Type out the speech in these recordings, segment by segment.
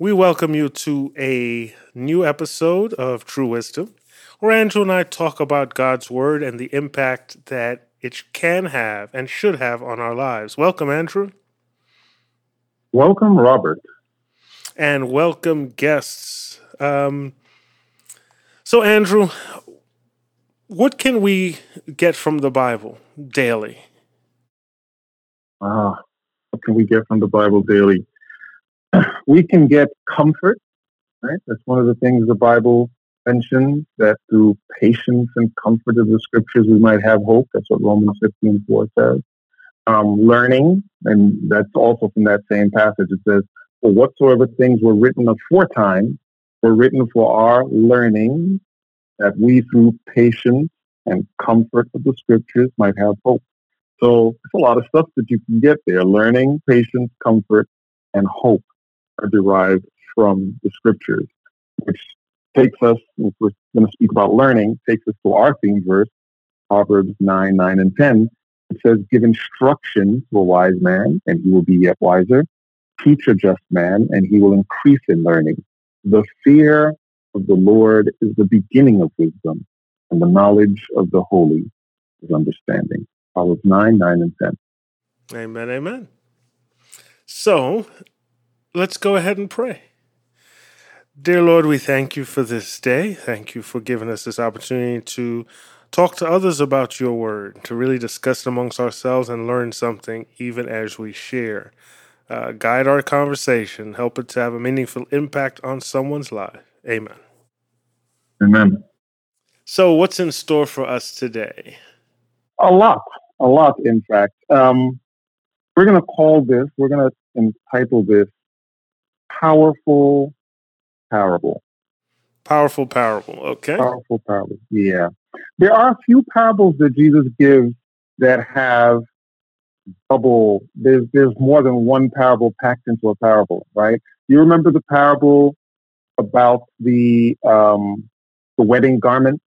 We welcome you to a new episode of True Wisdom, where Andrew and I talk about God's Word and the impact that it can have and should have on our lives. Welcome, Andrew. Welcome, Robert. And welcome, guests. Um, so, Andrew, what can we get from the Bible daily? Ah, what can we get from the Bible daily? We can get comfort, right? That's one of the things the Bible mentions, that through patience and comfort of the scriptures we might have hope. That's what Romans 15 4 says. Um, learning, and that's also from that same passage. It says, For whatsoever things were written aforetime were written for our learning, that we through patience and comfort of the scriptures might have hope. So it's a lot of stuff that you can get there. Learning, patience, comfort, and hope are derived from the scriptures, which takes us, if we're going to speak about learning, takes us to our theme verse, Proverbs 9, 9, and 10. It says, Give instruction to a wise man, and he will be yet wiser. Teach a just man, and he will increase in learning. The fear of the Lord is the beginning of wisdom, and the knowledge of the holy is understanding. Proverbs 9, 9, and 10. Amen, amen. So let's go ahead and pray. Dear Lord, we thank you for this day. Thank you for giving us this opportunity to talk to others about your word, to really discuss it amongst ourselves and learn something even as we share. Uh, guide our conversation, help it to have a meaningful impact on someone's life. Amen. Amen. So, what's in store for us today? A lot, a lot, in fact. Um, we're going to call this, we're going to entitle this Powerful Parable. Powerful parable. Okay. Powerful parable. Yeah. There are a few parables that Jesus gives that have double, there's, there's more than one parable packed into a parable, right? You remember the parable about the, um, the wedding garment?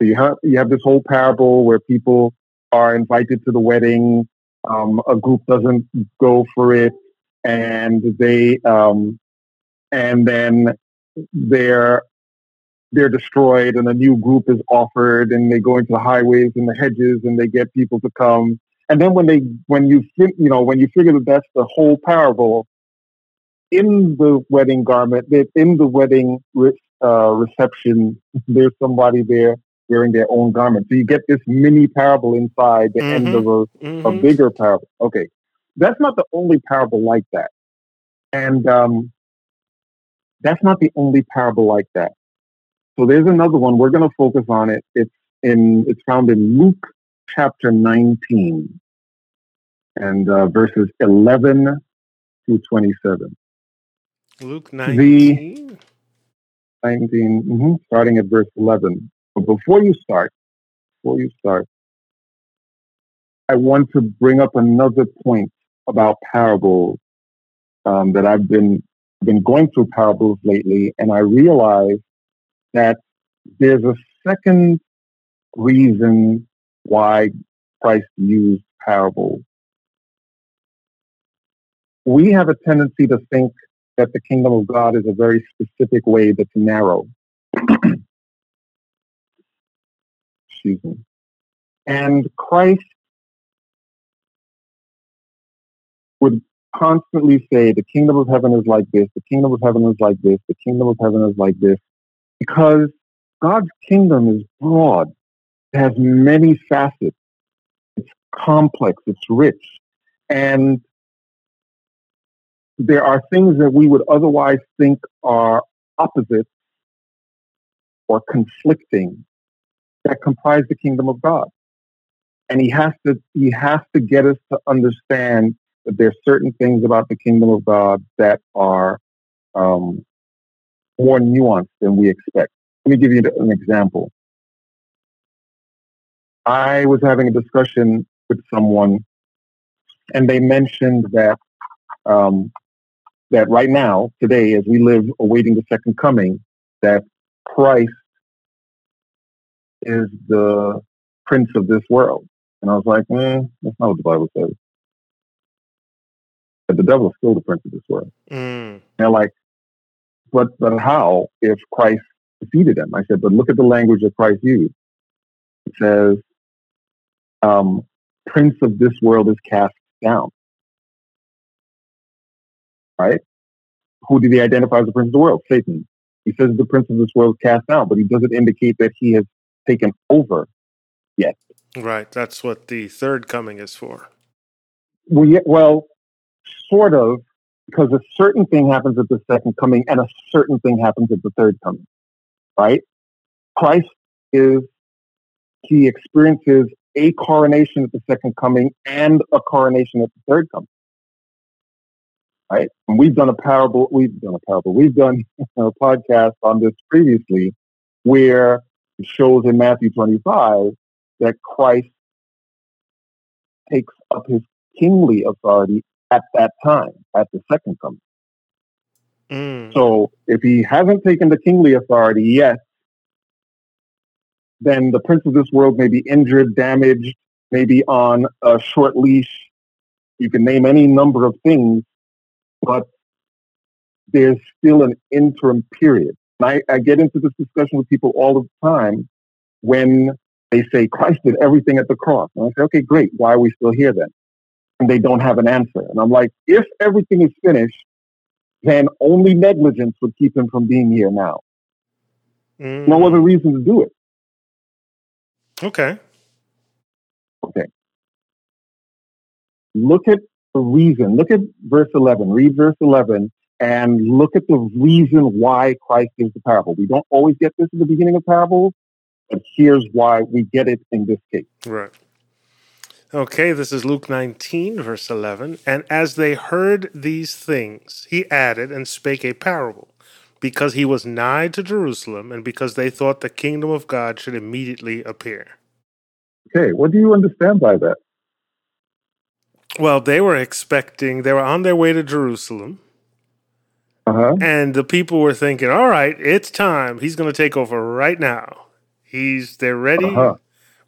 So you have, you have this whole parable where people are invited to the wedding. Um, a group doesn't go for it and they, um, and then they're, they're destroyed and a new group is offered and they go into the highways and the hedges and they get people to come. And then when they, when you, you know, when you figure that that's the whole parable, in the wedding garment, in the wedding uh, reception, there's somebody there wearing their own garment. So you get this mini parable inside the mm-hmm. end of a, mm-hmm. a, bigger parable. Okay. That's not the only parable like that. And um, that's not the only parable like that. So there's another one. We're going to focus on it. It's in, it's found in Luke chapter 19 and uh, verses 11 to 27. Luke 19. The 19, mm-hmm, starting at verse 11. But before you start, before you start, I want to bring up another point about parables um, that I've been been going through parables lately, and I realize that there's a second reason why Christ used parables. We have a tendency to think that the kingdom of God is a very specific way that's narrow. Excuse me. And Christ would constantly say, the kingdom of heaven is like this, the kingdom of heaven is like this, the kingdom of heaven is like this, because God's kingdom is broad. It has many facets. It's complex. It's rich. And there are things that we would otherwise think are opposites or conflicting that comprise the kingdom of God. And he has to he has to get us to understand that there's certain things about the kingdom of God that are um, more nuanced than we expect. Let me give you an example. I was having a discussion with someone, and they mentioned that um, that right now, today, as we live awaiting the second coming, that Christ is the prince of this world. And I was like, eh, that's not what the Bible says. But the devil is still the prince of this world. Mm. they're like, but but how if Christ defeated him? I said, but look at the language that Christ used. It says, um, "Prince of this world is cast down." Right? Who did he identify as the prince of the world? Satan. He says the prince of this world is cast down, but he doesn't indicate that he has taken over yet. Right. That's what the third coming is for. Well, yeah, well, sort of, because a certain thing happens at the second coming and a certain thing happens at the third coming, right? Christ is, he experiences a coronation at the second coming and a coronation at the third coming. Right? And we've done a parable, we've done a parable, we've done a podcast on this previously where it shows in Matthew 25 that Christ takes up his kingly authority at that time, at the second coming. Mm. So if he hasn't taken the kingly authority yet, then the prince of this world may be injured, damaged, maybe on a short leash. You can name any number of things, but there's still an interim period. And I, I get into this discussion with people all the time when they say Christ did everything at the cross. And I say, okay, great. Why are we still here then? And they don't have an answer. And I'm like, if everything is finished, then only negligence would keep him from being here now. Mm. No other reason to do it. Okay. Okay. Look at the reason. Look at verse 11. Read verse 11 and look at the reason why Christ gives the parable. We don't always get this in the beginning of parables, but here's why we get it in this case. Right. Okay, this is Luke 19, verse 11. And as they heard these things, he added and spake a parable, because he was nigh to Jerusalem, and because they thought the kingdom of God should immediately appear. Okay, what do you understand by that? Well, they were expecting, they were on their way to Jerusalem, Uh-huh. and the people were thinking, all right, it's time. He's going to take over right now. He's, they're ready. Uh-huh.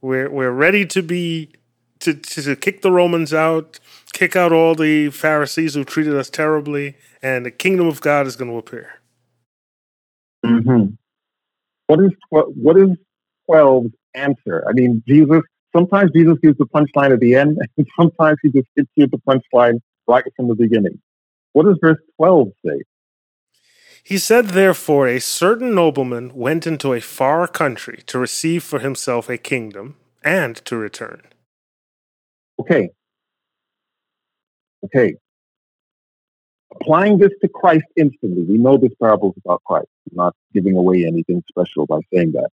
We're, we're ready to be to, to, to kick the Romans out, kick out all the Pharisees who treated us terribly, and the kingdom of God is going to appear. hmm What is what is 12's answer? I mean, Jesus. Sometimes Jesus gives the punchline at the end, and sometimes he just hits you the punchline right from the beginning. What does verse 12 say? He said, Therefore, a certain nobleman went into a far country to receive for himself a kingdom and to return. Okay. Okay. Applying this to Christ instantly, we know this parable is about Christ. I'm not giving away anything special by saying that.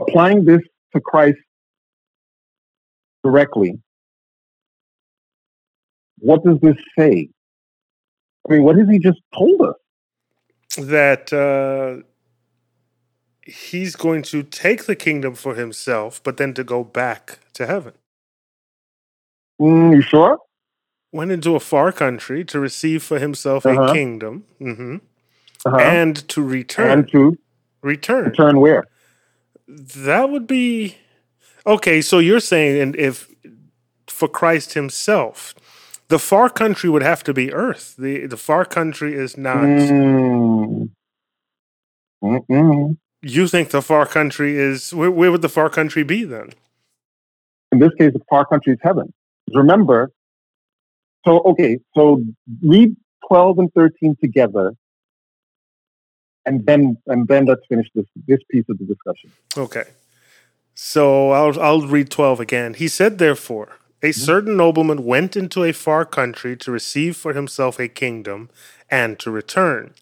Applying this to Christ directly, what does this say? I mean, what has he just told us? That uh, he's going to take the kingdom for himself, but then to go back to heaven. Mm, you sure? Went into a far country to receive for himself a Uh-huh. kingdom mhm, Uh-huh. and to return. and to return. return where? That would be okay. So you're saying, and if for Christ Himself, the far country would have to be Earth. the The far country is not. Mm. You think the far country is where? Where would the far country be then? in this case, the far country is heaven. Remember, so okay, so read twelve and thirteen together, and then and then let's finish this this piece of the discussion. Okay. So I'll I'll read twelve again. He said, therefore, a mm-hmm. certain nobleman went into a far country to receive for himself a kingdom and to return.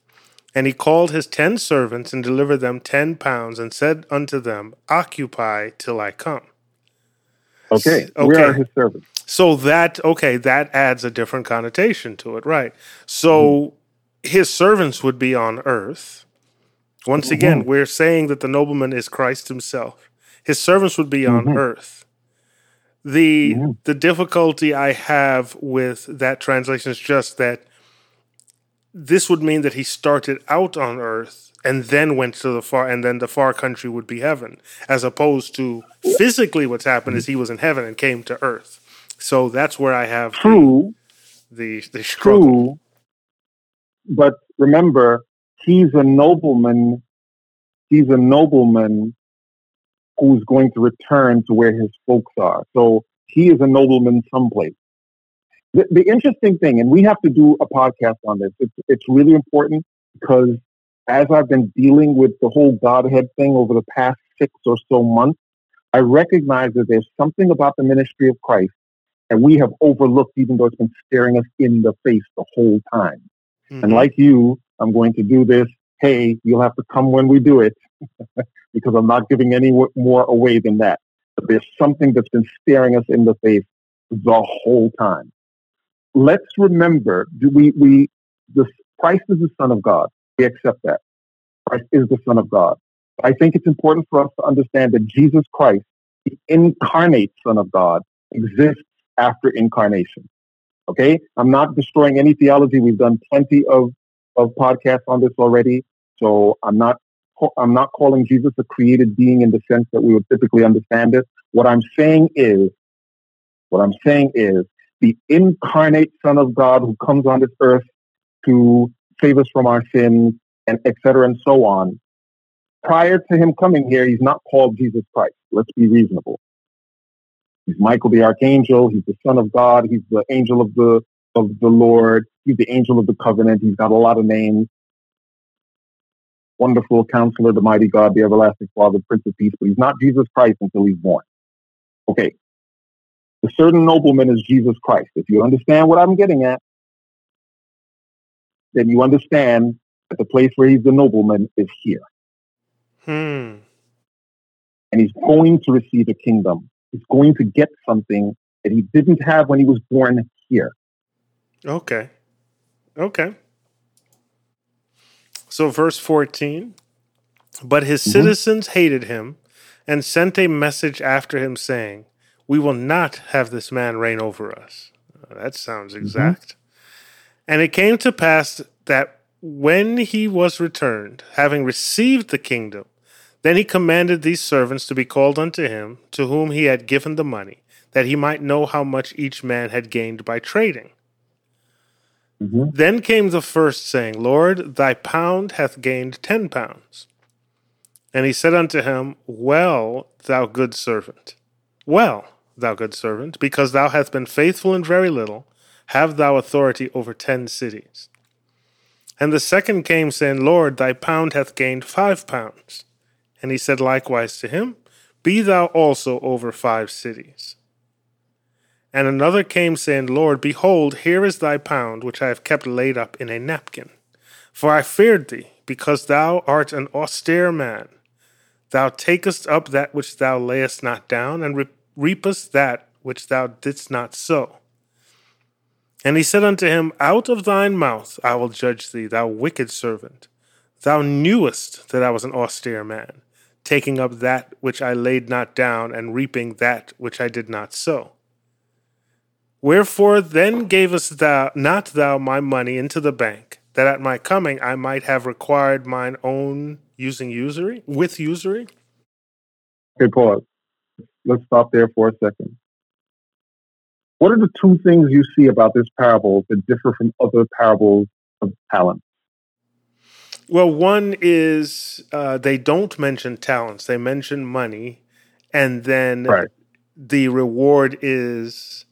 And he called his ten servants and delivered them ten pounds and said unto them, Occupy till I come. Okay, Okay. where are his servants? So that okay, that adds a different connotation to it, right? So his servants would be on earth. Once again, we're saying that the nobleman is Christ himself. His servants would be on Mhm. earth. The Mhm. the difficulty I have with that translation is just that this would mean that he started out on earth and then went to the far and then the far country would be heaven as opposed to physically what's happened is he was in heaven and came to earth so that's where i have the True, the, the struggle true. but remember, he's a nobleman. He's a nobleman who's going to return to where his folks are. So he is a nobleman someplace. The, the interesting thing, and we have to do a podcast on this, it's, it's really important because as I've been dealing with the whole Godhead thing over the past six or so months, I recognize that there's something about the ministry of Christ that we have overlooked, even though it's been staring us in the face the whole time. Mm-hmm. And like you, I'm going to do this. Hey, you'll have to come when we do it because I'm not giving any more away than that. But there's something that's been staring us in the face the whole time. Let's remember, we, we, the Christ is the Son of God. We accept that. Christ is the Son of God. I think it's important for us to understand that Jesus Christ, the incarnate Son of God, exists after incarnation. Okay? I'm not destroying any theology. We've done plenty of, of podcasts on this already. So I'm not I'm not calling Jesus a created being in the sense that we would typically understand it. What I'm saying is, what I'm saying is the incarnate Son of God who comes on this earth to save us from our sins and etc. and so on. Prior to him coming here, he's not called Jesus Christ. Let's be reasonable. He's Michael the Archangel. He's the Son of God. He's the angel of the of the Lord. He's the angel of the covenant. He's got a lot of names. Wonderful counselor, the mighty God, the everlasting Father, Prince of Peace, but he's not Jesus Christ until he's born. Okay. The certain nobleman is Jesus Christ. If you understand what I'm getting at, then you understand that the place where he's the nobleman is here. Hmm. And he's going to receive a kingdom is going to get something that he didn't have when he was born here. Okay. Okay. So, verse 14 But his mm-hmm. citizens hated him and sent a message after him saying, We will not have this man reign over us. That sounds mm-hmm. exact. Mm-hmm. And it came to pass that when he was returned, having received the kingdom, then he commanded these servants to be called unto him, to whom he had given the money, that he might know how much each man had gained by trading. Mm-hmm. Then came the first, saying, Lord, thy pound hath gained ten pounds. And he said unto him, Well, thou good servant. Well, thou good servant, because thou hast been faithful in very little, have thou authority over ten cities. And the second came, saying, Lord, thy pound hath gained five pounds. And he said likewise to him, Be thou also over five cities. And another came, saying, Lord, behold, here is thy pound, which I have kept laid up in a napkin. For I feared thee, because thou art an austere man. Thou takest up that which thou layest not down, and reapest that which thou didst not sow. And he said unto him, Out of thine mouth I will judge thee, thou wicked servant. Thou knewest that I was an austere man taking up that which I laid not down, and reaping that which I did not sow. Wherefore then gavest thou not thou my money into the bank, that at my coming I might have required mine own using usury with usury? Okay, pause. Let's stop there for a second. What are the two things you see about this parable that differ from other parables of talent? Well, one is uh, they don't mention talents; they mention money, and then right. the reward is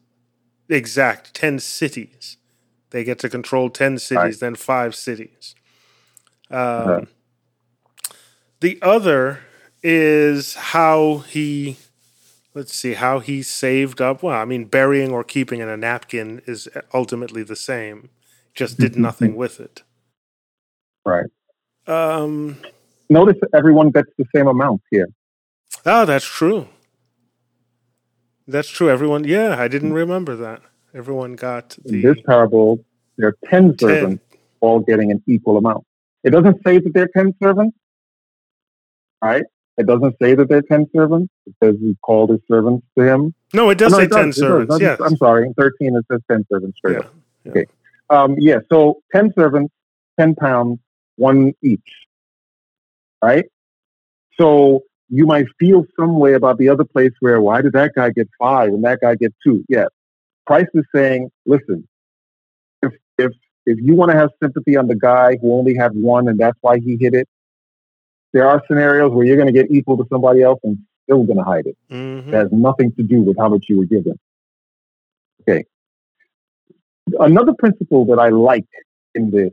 exact ten cities. They get to control ten cities, right. then five cities. Um. The other is how he, let's see, how he saved up. Well, I mean, burying or keeping in a napkin is ultimately the same. Just did nothing with it. Right. Um, Notice everyone gets the same amount here. Oh, that's true. That's true. Everyone, yeah, I didn't remember that. Everyone got the. In this parable, there are 10 servants all getting an equal amount. It doesn't say that there are 10 servants, right? It doesn't say that there are 10 servants. It says he called his servants to him. No, it does oh, no, say it 10 does. servants. Yes. I'm sorry. In 13, it says 10 servants straight yeah, up. Yeah. Okay. Um, yeah, so 10 servants, 10 pounds, one each right? So you might feel some way about the other place where why did that guy get five and that guy get two? Yes. Christ is saying, listen, if if if you want to have sympathy on the guy who only had one and that's why he hit it, there are scenarios where you're going to get equal to somebody else and still going to hide it. Mm-hmm. That has nothing to do with how much you were given. Okay. Another principle that I like in this,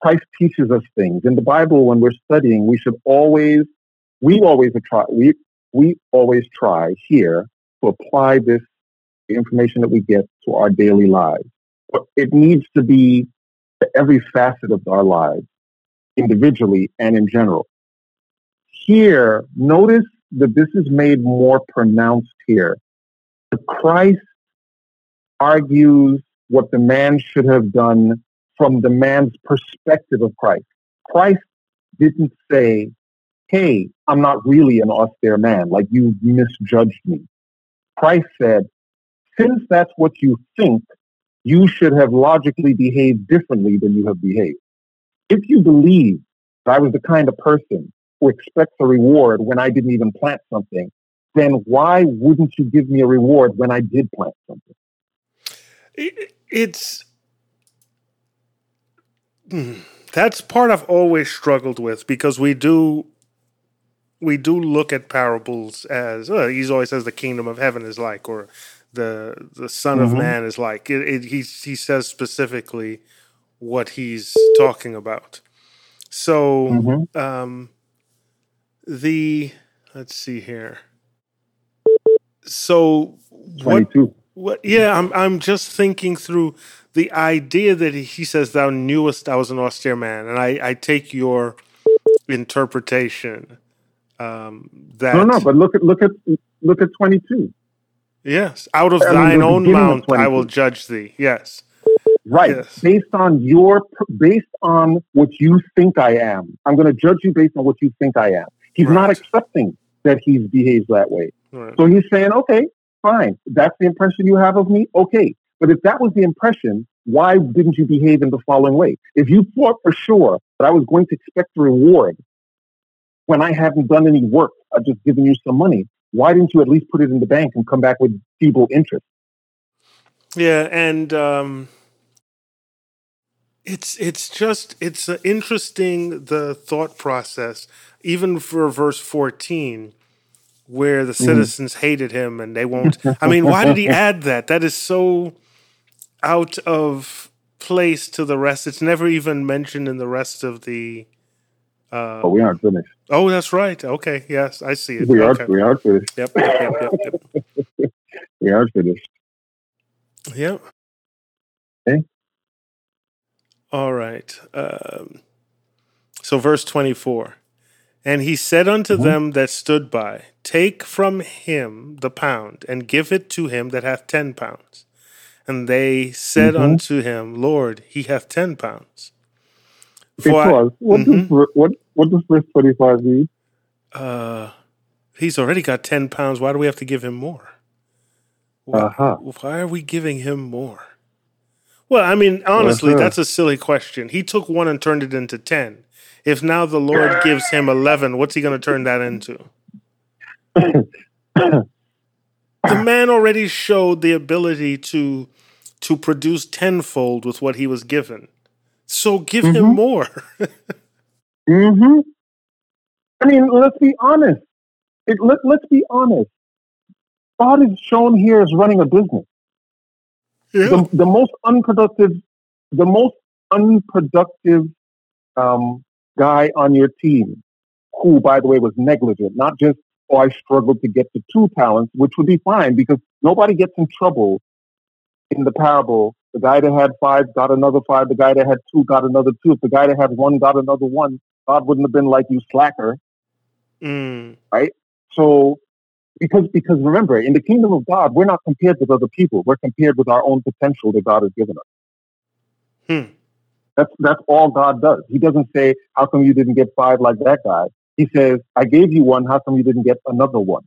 Christ teaches us things. In the Bible, when we're studying, we should always, we always try, we, we always try here to apply this information that we get to our daily lives. But it needs to be to every facet of our lives, individually and in general. Here, notice that this is made more pronounced here. Christ argues what the man should have done from the man's perspective of Christ. Christ didn't say, Hey, I'm not really an austere man, like you misjudged me. Christ said, Since that's what you think, you should have logically behaved differently than you have behaved. If you believe that I was the kind of person who expects a reward when I didn't even plant something, then why wouldn't you give me a reward when I did plant something? It's that's part I've always struggled with because we do we do look at parables as uh, he always says the kingdom of heaven is like or the the son mm-hmm. of man is like it, it, he he says specifically what he's talking about so mm-hmm. um the let's see here so 22. what what? Yeah, I'm. I'm just thinking through the idea that he says, "Thou knewest I was an austere man," and I, I take your interpretation um, that. No, no, but look at look at look at twenty two. Yes, out of I thine own mount I will judge thee. Yes, right. Yes. Based on your based on what you think I am, I'm going to judge you based on what you think I am. He's right. not accepting that he behaves that way. Right. So he's saying, okay, Fine. That's the impression you have of me? Okay. But if that was the impression, why didn't you behave in the following way? If you thought for sure that I was going to expect a reward when I haven't done any work, I've just given you some money, why didn't you at least put it in the bank and come back with feeble interest? Yeah, and um, it's it's just it's interesting the thought process, even for verse fourteen where the mm-hmm. citizens mm. hated him and they won't. I mean, why did he add that? That is so out of place to the rest. It's never even mentioned in the rest of the. Uh, oh, we aren't finished. Oh, that's right. Okay, yes, I see it. We okay. are. We are finished. Yep. Yep. Yep. yep, we are finished. Yep. Okay. All right. Um, so, verse twenty-four. And he said unto mm-hmm. them that stood by, Take from him the pound, and give it to him that hath ten pounds. And they said mm-hmm. unto him, Lord, he hath ten pounds. For what, mm-hmm. does, what, what does verse 25 mean? Uh, he's already got 10 pounds. Why do we have to give him more? Why, uh-huh. why are we giving him more? Well, I mean, honestly, uh-huh. that's a silly question. He took one and turned it into 10. If now the Lord gives him 11, what's he going to turn that into? the man already showed the ability to to produce tenfold with what he was given. So give mm-hmm. him more. mm-hmm. I mean, let's be honest. It, let, let's be honest. God is shown here as running a business. Yeah. The, the most unproductive, the most unproductive um, guy on your team who, by the way, was negligent, not just, oh, I struggled to get to two talents, which would be fine because nobody gets in trouble in the parable. The guy that had five got another five. The guy that had two got another two. If the guy that had one got another one, God wouldn't have been like, you slacker. Mm. Right? So, because, because remember, in the kingdom of God, we're not compared with other people. We're compared with our own potential that God has given us. Hmm. That's that's all God does. He doesn't say, "How come you didn't get five like that guy?" He says, "I gave you one. How come you didn't get another one?"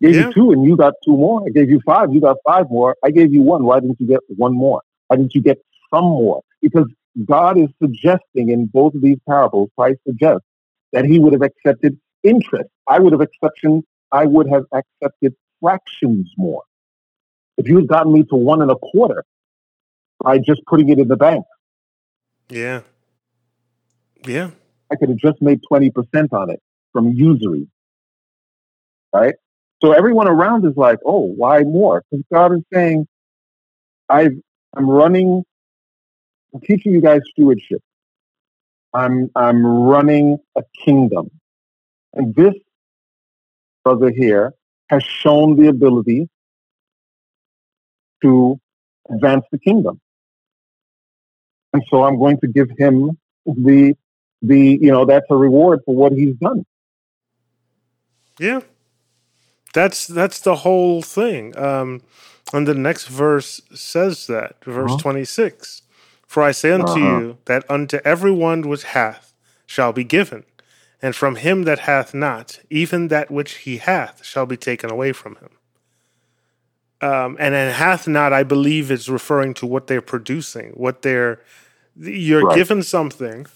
I gave yeah. you two, and you got two more. I gave you five. You got five more. I gave you one. Why didn't you get one more? Why didn't you get some more? Because God is suggesting in both of these parables, Christ suggests that He would have accepted interest. I would have accepted. I would have accepted fractions more. If you had gotten me to one and a quarter, by just putting it in the bank. Yeah. Yeah. I could have just made 20% on it from usury. Right? So everyone around is like, oh, why more? Because God is saying, I've, I'm running, I'm teaching you guys stewardship. I'm, I'm running a kingdom. And this brother here has shown the ability to advance the kingdom. And so I'm going to give him the the you know that's a reward for what he's done. Yeah, that's that's the whole thing. Um, and the next verse says that verse uh-huh. twenty six. For I say unto uh-huh. you that unto everyone which hath shall be given, and from him that hath not, even that which he hath shall be taken away from him. Um, and then hath not, I believe, is referring to what they're producing, what they're. You're right. given something.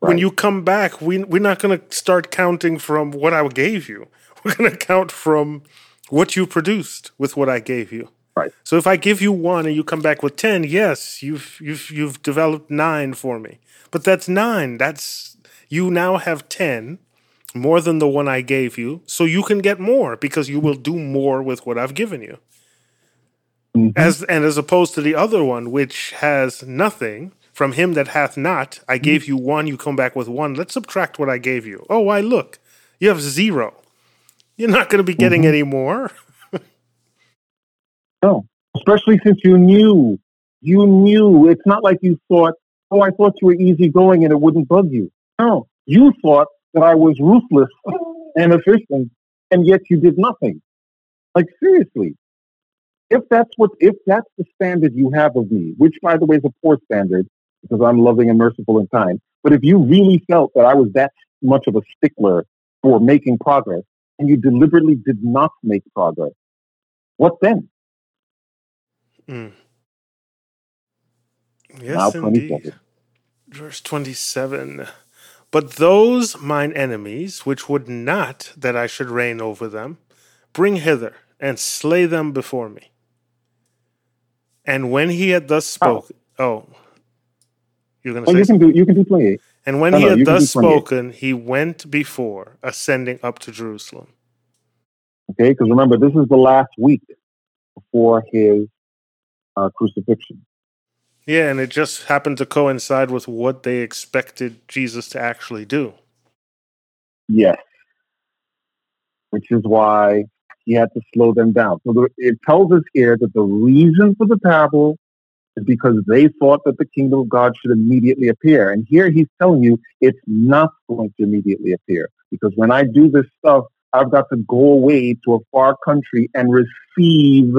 Right. When you come back, we we're not going to start counting from what I gave you. We're going to count from what you produced with what I gave you. Right. So if I give you one and you come back with ten, yes, you've you've you've developed nine for me. But that's nine. That's you now have ten more than the one I gave you, so you can get more because you will do more with what I've given you. Mm-hmm. As and as opposed to the other one, which has nothing from him that hath not, I gave mm-hmm. you one, you come back with one. Let's subtract what I gave you. Oh, why look, you have zero. You're not going to be getting mm-hmm. any more. no, especially since you knew, you knew. It's not like you thought, oh, I thought you were easygoing and it wouldn't bug you. No, you thought that I was ruthless and efficient, and yet you did nothing. Like seriously, if that's what if that's the standard you have of me, which by the way is a poor standard because I'm loving and merciful and kind, but if you really felt that I was that much of a stickler for making progress and you deliberately did not make progress, what then? Mm. Yes, indeed. Verse 27. But those mine enemies, which would not that I should reign over them, bring hither and slay them before me. And when he had thus spoken, oh, oh you're going to say you can do you can do twenty eight. And when no, he no, had thus spoken, he went before, ascending up to Jerusalem. Okay, because remember, this is the last week before his uh, crucifixion. Yeah, and it just happened to coincide with what they expected Jesus to actually do. Yes. Which is why he had to slow them down. So it tells us here that the reason for the parable is because they thought that the kingdom of God should immediately appear. And here he's telling you it's not going to immediately appear. Because when I do this stuff, I've got to go away to a far country and receive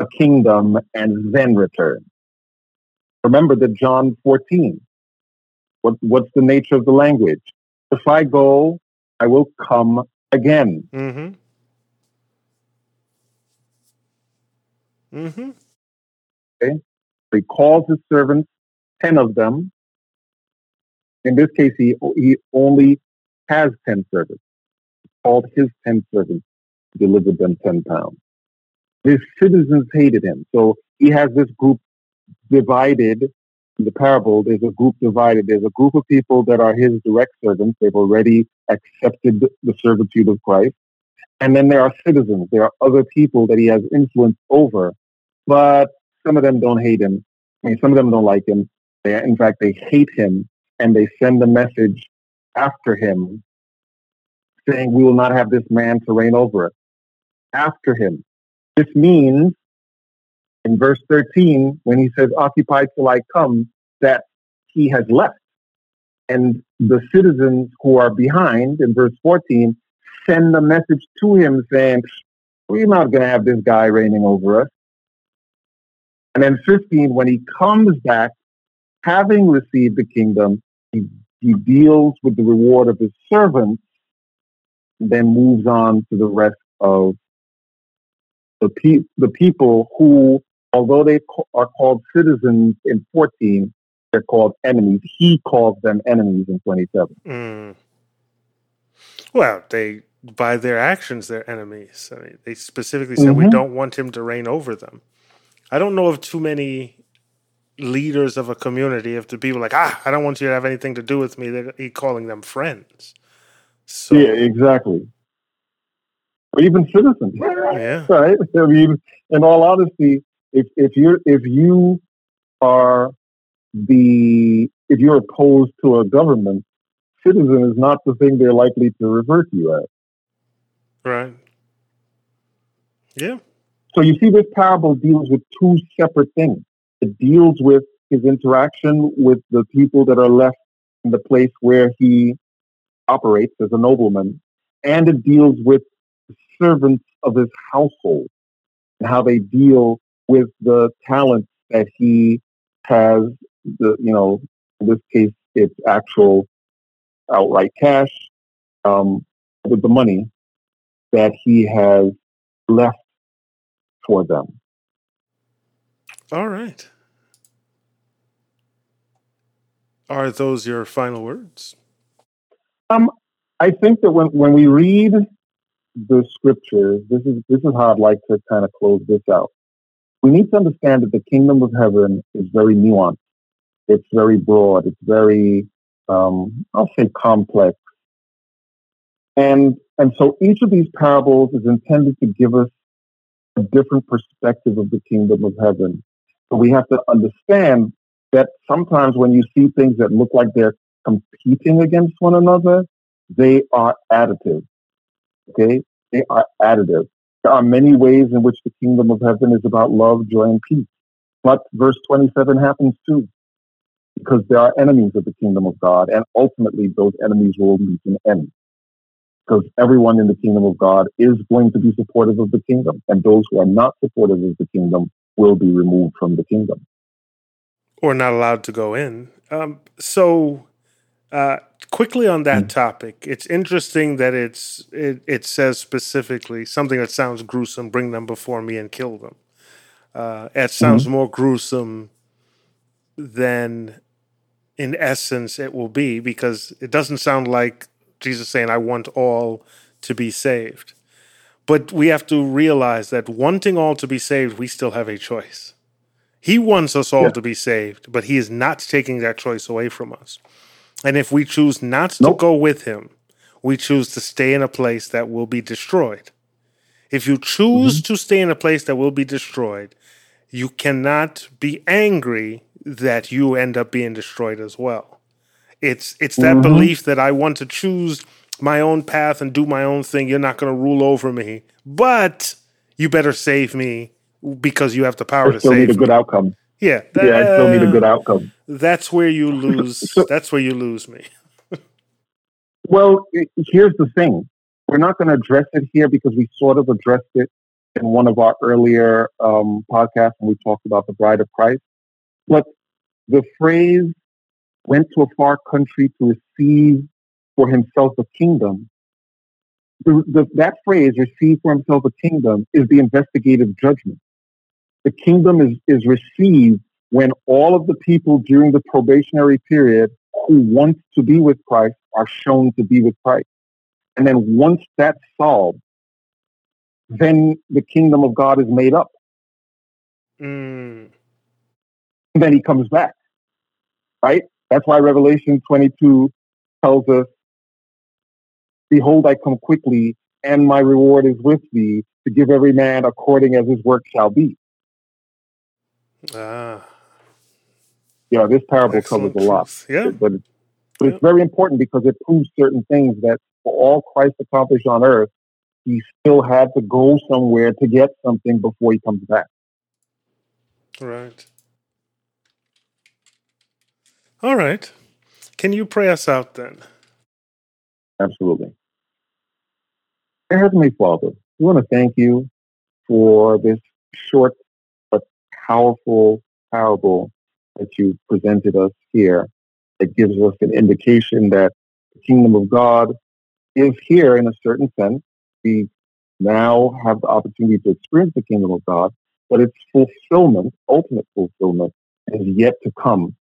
a kingdom and then return. Remember that John 14. What, what's the nature of the language? If I go, I will come again. Mm-hmm. Mm-hmm. Okay. he calls his servants, ten of them. In this case, he he only has ten servants. He called his ten servants, delivered them ten pounds. His citizens hated him, so he has this group divided in the parable, there's a group divided. There's a group of people that are his direct servants. They've already accepted the servitude of Christ. And then there are citizens. There are other people that he has influence over. But some of them don't hate him. I mean, some of them don't like him. They, in fact, they hate him and they send a message after him saying, We will not have this man to reign over us. After him. This means in verse 13, when he says, Occupy till I come, that he has left. And the citizens who are behind, in verse 14, send a message to him saying, We're not going to have this guy reigning over us. And then 15, when he comes back, having received the kingdom, he, he deals with the reward of his servants, then moves on to the rest of the, pe- the people who although they are called citizens in 14, they're called enemies. He calls them enemies in 27. Mm. Well, they by their actions, they're enemies. I mean, they specifically said mm-hmm. we don't want him to reign over them. I don't know of too many leaders of a community, if the people are like, ah, I don't want you to have anything to do with me, they're he calling them friends. So, yeah, exactly. Or even citizens. Yeah. Right. I mean, in all honesty, if if you if you are the if you're opposed to a government, citizen is not the thing they're likely to revert you as. Right. Yeah. So you see, this parable deals with two separate things. It deals with his interaction with the people that are left in the place where he operates as a nobleman, and it deals with the servants of his household and how they deal with the talent that he has. The you know, in this case, it's actual outright cash um, with the money that he has left for them. All right. Are those your final words? Um, I think that when, when we read the scriptures, this is this is how I'd like to kind of close this out. We need to understand that the kingdom of heaven is very nuanced. It's very broad. It's very, um, I'll say, complex. And and so each of these parables is intended to give us a different perspective of the kingdom of heaven. So we have to understand that sometimes when you see things that look like they're competing against one another, they are additive. Okay? They are additive. There are many ways in which the kingdom of heaven is about love, joy, and peace. But verse 27 happens too, because there are enemies of the kingdom of God, and ultimately those enemies will meet an end because everyone in the kingdom of God is going to be supportive of the kingdom, and those who are not supportive of the kingdom will be removed from the kingdom or not allowed to go in. Um, so, uh, quickly on that mm. topic, it's interesting that it's it, it, says specifically something that sounds gruesome: "Bring them before me and kill them." Uh, it sounds mm-hmm. more gruesome than, in essence, it will be because it doesn't sound like Jesus saying, I want all to be saved. But we have to realize that wanting all to be saved, we still have a choice. He wants us all yeah. to be saved, but he is not taking that choice away from us. And if we choose not nope. to go with him, we choose to stay in a place that will be destroyed. If you choose mm-hmm. to stay in a place that will be destroyed, you cannot be angry that you end up being destroyed as well. It's it's that mm-hmm. belief that I want to choose my own path and do my own thing. You're not going to rule over me, but you better save me because you have the power I to still save need a good outcome. Yeah, that, yeah, I still need a good outcome. That's where you lose. so, that's where you lose me. well, here's the thing: we're not going to address it here because we sort of addressed it in one of our earlier um, podcasts when we talked about the Bride of Christ. But the phrase went to a far country to receive for himself a kingdom. The, the, that phrase, receive for himself a kingdom, is the investigative judgment. The kingdom is, is received when all of the people during the probationary period who want to be with Christ are shown to be with Christ. And then once that's solved, then the kingdom of God is made up. Mm. And then he comes back, right? That's why Revelation 22 tells us, Behold, I come quickly, and my reward is with thee to give every man according as his work shall be. Ah. Yeah, this parable Excellent covers a lot. Yeah. But, it's, but it's very important because it proves certain things that for all Christ accomplished on earth, he still had to go somewhere to get something before he comes back. Right. All right. Can you pray us out then? Absolutely. Heavenly Father, we want to thank you for this short but powerful parable that you presented us here. It gives us an indication that the kingdom of God is here in a certain sense. We now have the opportunity to experience the kingdom of God, but its fulfillment, ultimate fulfillment, is yet to come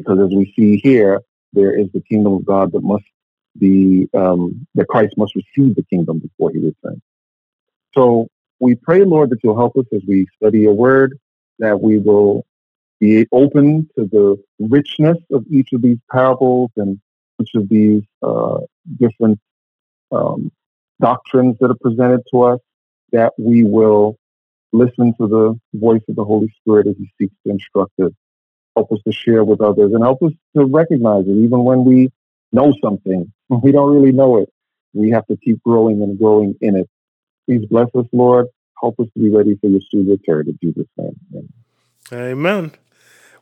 because as we see here, there is the kingdom of God that must be, um, that Christ must receive the kingdom before he returns. So we pray, Lord, that you'll help us as we study your word, that we will be open to the richness of each of these parables and each of these uh, different um, doctrines that are presented to us, that we will listen to the voice of the Holy Spirit as He seeks to instruct us, help us to share with others, and help us to recognize it, even when we know something, we don't really know it. We have to keep growing and growing in it. Please bless us, Lord. Help us to be ready for your soon return. In Jesus' name. Amen. Amen.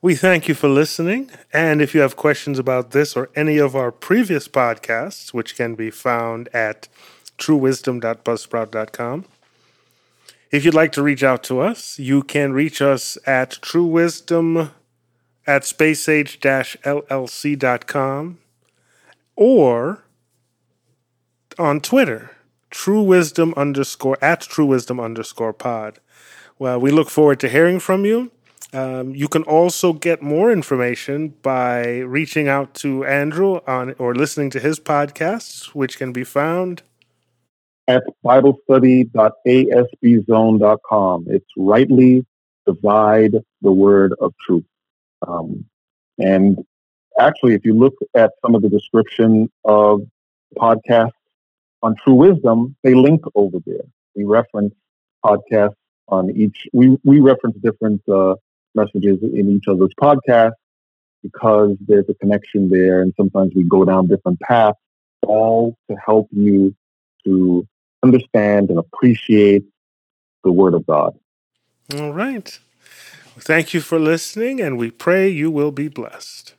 We thank you for listening. And if you have questions about this or any of our previous podcasts, which can be found at truewisdom.buzzsprout.com, if you'd like to reach out to us, you can reach us at truewisdom at spaceage-llc.com or on Twitter, truewisdom underscore at truewisdom underscore pod. Well, we look forward to hearing from you. Um, you can also get more information by reaching out to Andrew on or listening to his podcasts, which can be found at BibleStudy.asbzone.com. It's rightly divide the word of truth. Um, and actually, if you look at some of the description of podcasts on True Wisdom, they link over there. We reference podcasts on each. We we reference different uh, messages in each other's podcasts because there's a connection there, and sometimes we go down different paths, all to help you to understand and appreciate the Word of God. All right. Thank you for listening, and we pray you will be blessed.